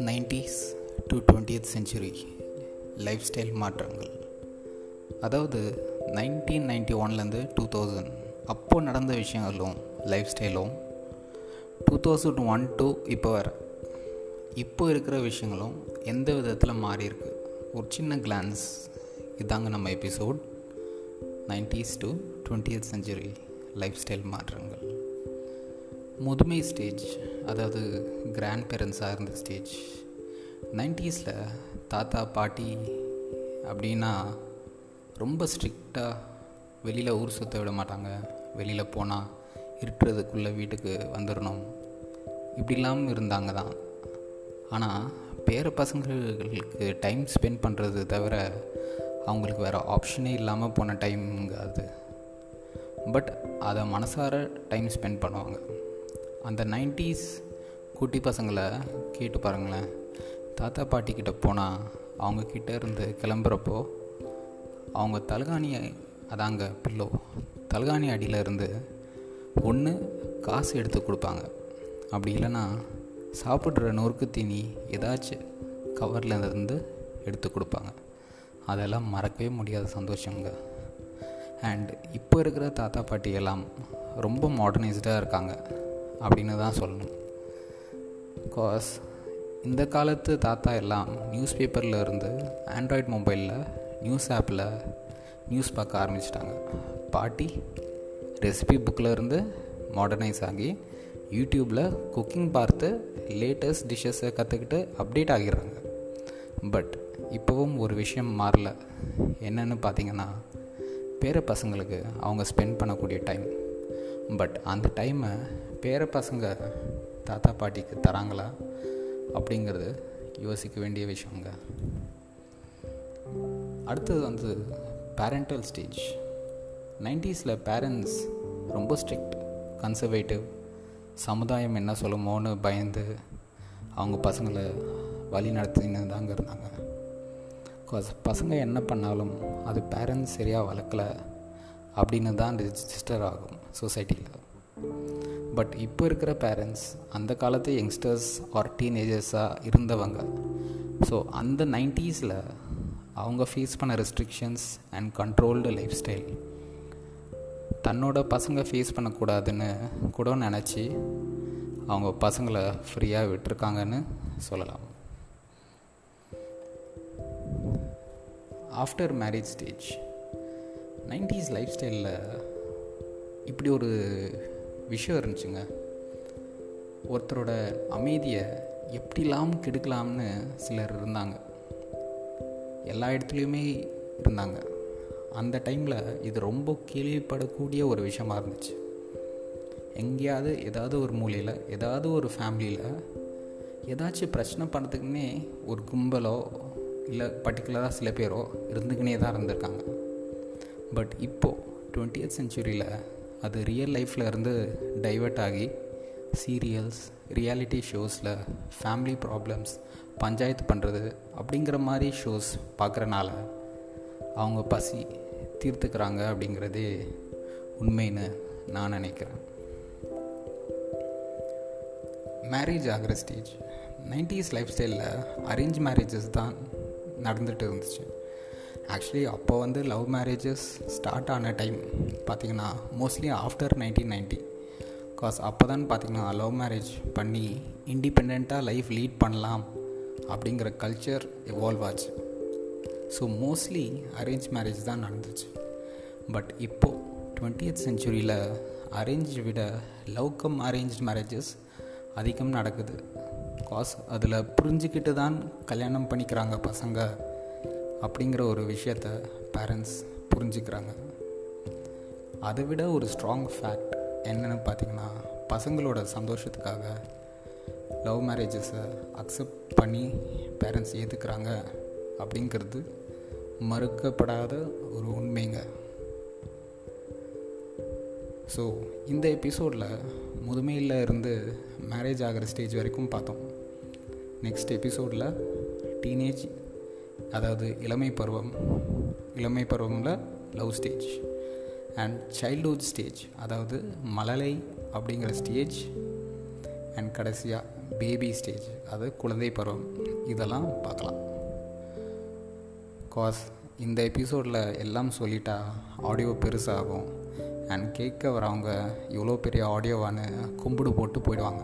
Nineties to twentieth century lifestyle மாற்றங்கள். அதாவது nineteen ninety ஒன்லேருந்து டூ தௌசண்ட் அப்போது நடந்த விஷயங்களும் லைஃப் ஸ்டைலும் டூ தௌசண்ட் ஒன் டூ இப்போ வர. இப்போ இருக்கிற விஷயங்களும் எந்த விதத்தில் மாறியிருக்கு ஒரு சின்ன கிளான்ஸ் இதாங்க நம்ம episode nineties to twentieth century life style மாற்றங்கள். முதுமை ஸ்டேஜ் அதாவது கிராண்ட் பேரண்ட்ஸாக இருந்த ஸ்டேஜ் நைன்டிஸில் தாத்தா பாட்டி அப்படின்னா ரொம்ப ஸ்ட்ரிக்டாக வெளியில் ஊர் சுற்ற விட மாட்டாங்க. வெளியில் போனால் இருட்டுறதுக்குள்ளே வீட்டுக்கு வந்துடணும் இப்படிலாம் இருந்தாங்க தான். ஆனால் பேர பசங்களுக்கு டைம் ஸ்பெண்ட் பண்ணுறது தவிர அவங்களுக்கு வேறு ஆப்ஷனே இல்லாமல் போன டைம்ங்க அது. பட் அதை மனசார டைம் ஸ்பெண்ட் பண்ணுவாங்க. அந்த நைன்டிஸ் குட்டி பசங்களை கேட்டு பாருங்களேன். தாத்தா பாட்டிக்கிட்ட போனால் அவங்கக்கிட்ட இருந்து கிளம்புறப்போ அவங்க தலகாணி அதாங்க பில்லோ தலகாணி அடியில் இருந்து ஒன்று காசு எடுத்து கொடுப்பாங்க. அப்படி இல்லைன்னா சாப்பிட்ற நொறுக்கு தீனி ஏதாச்சும் கவரில் இருந்து எடுத்து கொடுப்பாங்க. அதெல்லாம் மறக்கவே முடியாத சந்தோஷங்க. அண்ட் இப்போ இருக்கிற தாத்தா பாட்டி எல்லாம் ரொம்ப மாடர்னைஸ்டாக இருக்காங்க. அப்படின்னு தான் சொல்லணும். பிகாஸ் இந்த காலத்து தாத்தா எல்லாம் நியூஸ் பேப்பரில் இருந்து ஆண்ட்ராய்ட் மொபைலில் நியூஸ் ஆப்பில் நியூஸ் பார்க்க ஆரம்பிச்சிட்டாங்க. பாட்டி ரெசிபி புக்கில் இருந்து மாடர்னைஸ் ஆகி யூடியூப்பில் குக்கிங் பார்த்து லேட்டஸ்ட் டிஷ்ஷஸை கற்றுக்கிட்டு அப்டேட் ஆகிடுறாங்க. பட் இப்போவும் ஒரு விஷயம் மாறல. என்னென்னு பார்த்தீங்கன்னா பேர பசங்களுக்கு அவங்க ஸ்பெண்ட் பண்ணக்கூடிய டைம் பட் அந்த டைமை பேர பசங்க தாத்தா பாட்டிக்கு தராங்களா அப்படிங்கிறது யோசிக்க வேண்டிய விஷயங்க. அடுத்தது வந்து பேரண்டல் ஸ்டேஜ் நைன்டிஸில் பேரண்ட்ஸ் ரொம்ப ஸ்ட்ரிக்ட் கன்சர்வேட்டிவ் சமுதாயம் என்ன சொல்லுமோன்னு பயந்து அவங்க பசங்களை வழி நடத்தின்னு தாங்க இருந்தாங்க. பிகாஸ் பசங்க என்ன பண்ணாலும் அது பேரண்ட்ஸ் சரியாக வளர்க்கலை அப்படின்னு தான் ரிஜிஸ்டர் ஆகும் சொசைட்டியில் பட் இப்போ இருக்கிற பேரண்ட்ஸ் அந்த காலத்து யங்ஸ்டர்ஸ் ஆர் டீனேஜர்ஸாக இருந்தவங்க. ஸோ அந்த நைன்ட்டீஸில் அவங்க ஃபேஸ் பண்ண restrictions and controlled life style தன்னோட பசங்க ஃபேஸ் பண்ணக்கூடாதுன்னு கூட நினச்சி அவங்க பசங்களை ஃப்ரீயாக விட்டுருக்காங்கன்னு சொல்லலாம். After marriage stage nineties life ஸ்டைலில் இப்படி ஒரு விஷயம் இருந்துச்சுங்க. ஒருத்தரோட அமைதியை எப்படிலாம் கெடுக்கலாம்னு சிலர் இருந்தாங்க. எல்லா இடத்துலையுமே இருந்தாங்க. அந்த டைமில் இது ரொம்ப கேள்விப்படக்கூடிய ஒரு விஷயமா இருந்துச்சு. எங்கேயாவது ஏதாவது ஒரு மூலையில் ஏதாவது ஒரு ஃபேமிலியில் ஏதாச்சும் பிரச்சனை பண்ணுறதுக்குன்னே ஒரு கும்பலோ இல்லை பர்டிகுலராக சில பேரோ இருந்துக்கினே தான் இருந்திருக்காங்க. பட் இப்போது டுவெண்ட்டியத் செஞ்சுரியில் அது ரியல் லைஃப்பில் இருந்து டைவெர்ட் ஆகி சீரியல்ஸ் ரியாலிட்டி ஷோஸில் ஃபேமிலி ப்ராப்ளம்ஸ் பஞ்சாயத்து பண்ணுறது அப்படிங்கிற மாதிரி ஷோஸ் பார்க்குறனால அவங்க பசி தீர்த்துக்கிறாங்க அப்படிங்கிறதே உண்மைன்னு நான் நினைக்கிறேன். மேரேஜ் ஆகிற ஸ்டேஜ் நைன்டிஸ் லைஃப் ஸ்டைலில் அரேஞ்ச் மேரேஜஸ் தான் நடந்துகிட்டு இருந்துச்சு. ஆக்சுவலி அப்போ வந்து லவ் மேரேஜஸ் ஸ்டார்ட் ஆன டைம் பார்த்திங்கன்னா mostly after nineteen ninety cause அப்போ தான் பார்த்திங்கன்னா லவ் மேரேஜ் பண்ணி இண்டிபெண்ட்டாக லைஃப் லீட் பண்ணலாம் அப்படிங்கிற கல்ச்சர் எவால்வ் ஆச்சு. ஸோ மோஸ்ட்லி அரேஞ்ச் மேரேஜ் தான் நடந்துச்சு. பட் இப்போது டுவெண்ட்டியத் செஞ்சுரியில் அரேஞ்ச் விட லவ் கம் அரேஞ்ச் மேரேஜஸ் அதிகம் நடக்குது. காஸ் அதில் புரிஞ்சுக்கிட்டு தான் கல்யாணம் பண்ணிக்கிறாங்க பசங்க. அப்படிங்கிற ஒரு விஷயத்த பேரண்ட்ஸ் புரிஞ்சுக்கிறாங்க. அதை விட ஒரு ஸ்ட்ராங் ஃபேக்ட் என்னென்னு பார்த்தீங்கன்னா பசங்களோட சந்தோஷத்துக்காக லவ் மேரேஜஸை அக்செப்ட் பண்ணி பேரண்ட்ஸ் ஏற்றுக்கிறாங்க அப்படிங்கிறது மறுக்கப்படாத ஒரு உண்மைங்க. ஸோ இந்த எபிசோடில் முதுமையில் இருந்து மேரேஜ் ஆகிற ஸ்டேஜ் வரைக்கும் பார்த்தோம். நெக்ஸ்ட் எபிசோடில் டீனேஜ் அதாவது இளமை பருவம் இளமை பருவமில் love stage and childhood stage அதாவது மழலை அப்படிங்கிற ஸ்டேஜ் அண்ட் கடைசியாக பேபி ஸ்டேஜ் அது குழந்தை பருவம். இதெல்லாம் பார்க்கலாம். காஸ் இந்த எபிசோடில் எல்லாம் சொல்லிட்டா ஆடியோ பெருசாகும் அண்ட் கேட்க வரவங்க இவ்வளோ பெரிய ஆடியோவான்னு கும்பிடு போட்டு போயிடுவாங்க.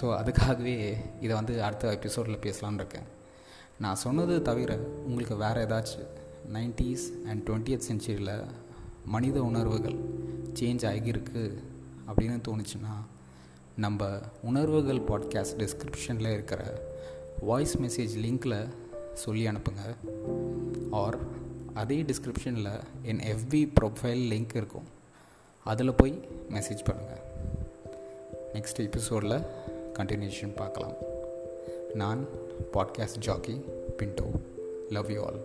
ஸோ அதுக்காகவே இதை வந்து அடுத்த எபிசோடில் பேசலான் இருக்கேன். நான் சொன்னது தவிர உங்களுக்கு வேறு ஏதாச்சும் நைன்டிஸ் அண்ட் டுவெண்ட்டியத் செஞ்சுரியில் மனித உணர்வுகள் சேஞ்ச் ஆகியிருக்கு அப்படின்னு தோணுச்சுன்னா நம்ம உணர்வுகள் பாட்காஸ்ட் டிஸ்கிரிப்ஷனில் இருக்கிற வாய்ஸ் மெசேஜ் லிங்க்கில் சொல்லி அனுப்புங்க. ஆர் அதே டிஸ்கிரிப்ஷனில் என் எஃபி ப்ரொஃபைல் லிங்க் இருக்கும். அதில் போய் மெசேஜ் பண்ணுங்கள் நெக்ஸ்ட் எபிசோடில் கண்டினியூஷன் பார்க்கலாம். நான் podcast jockey Pinto love you all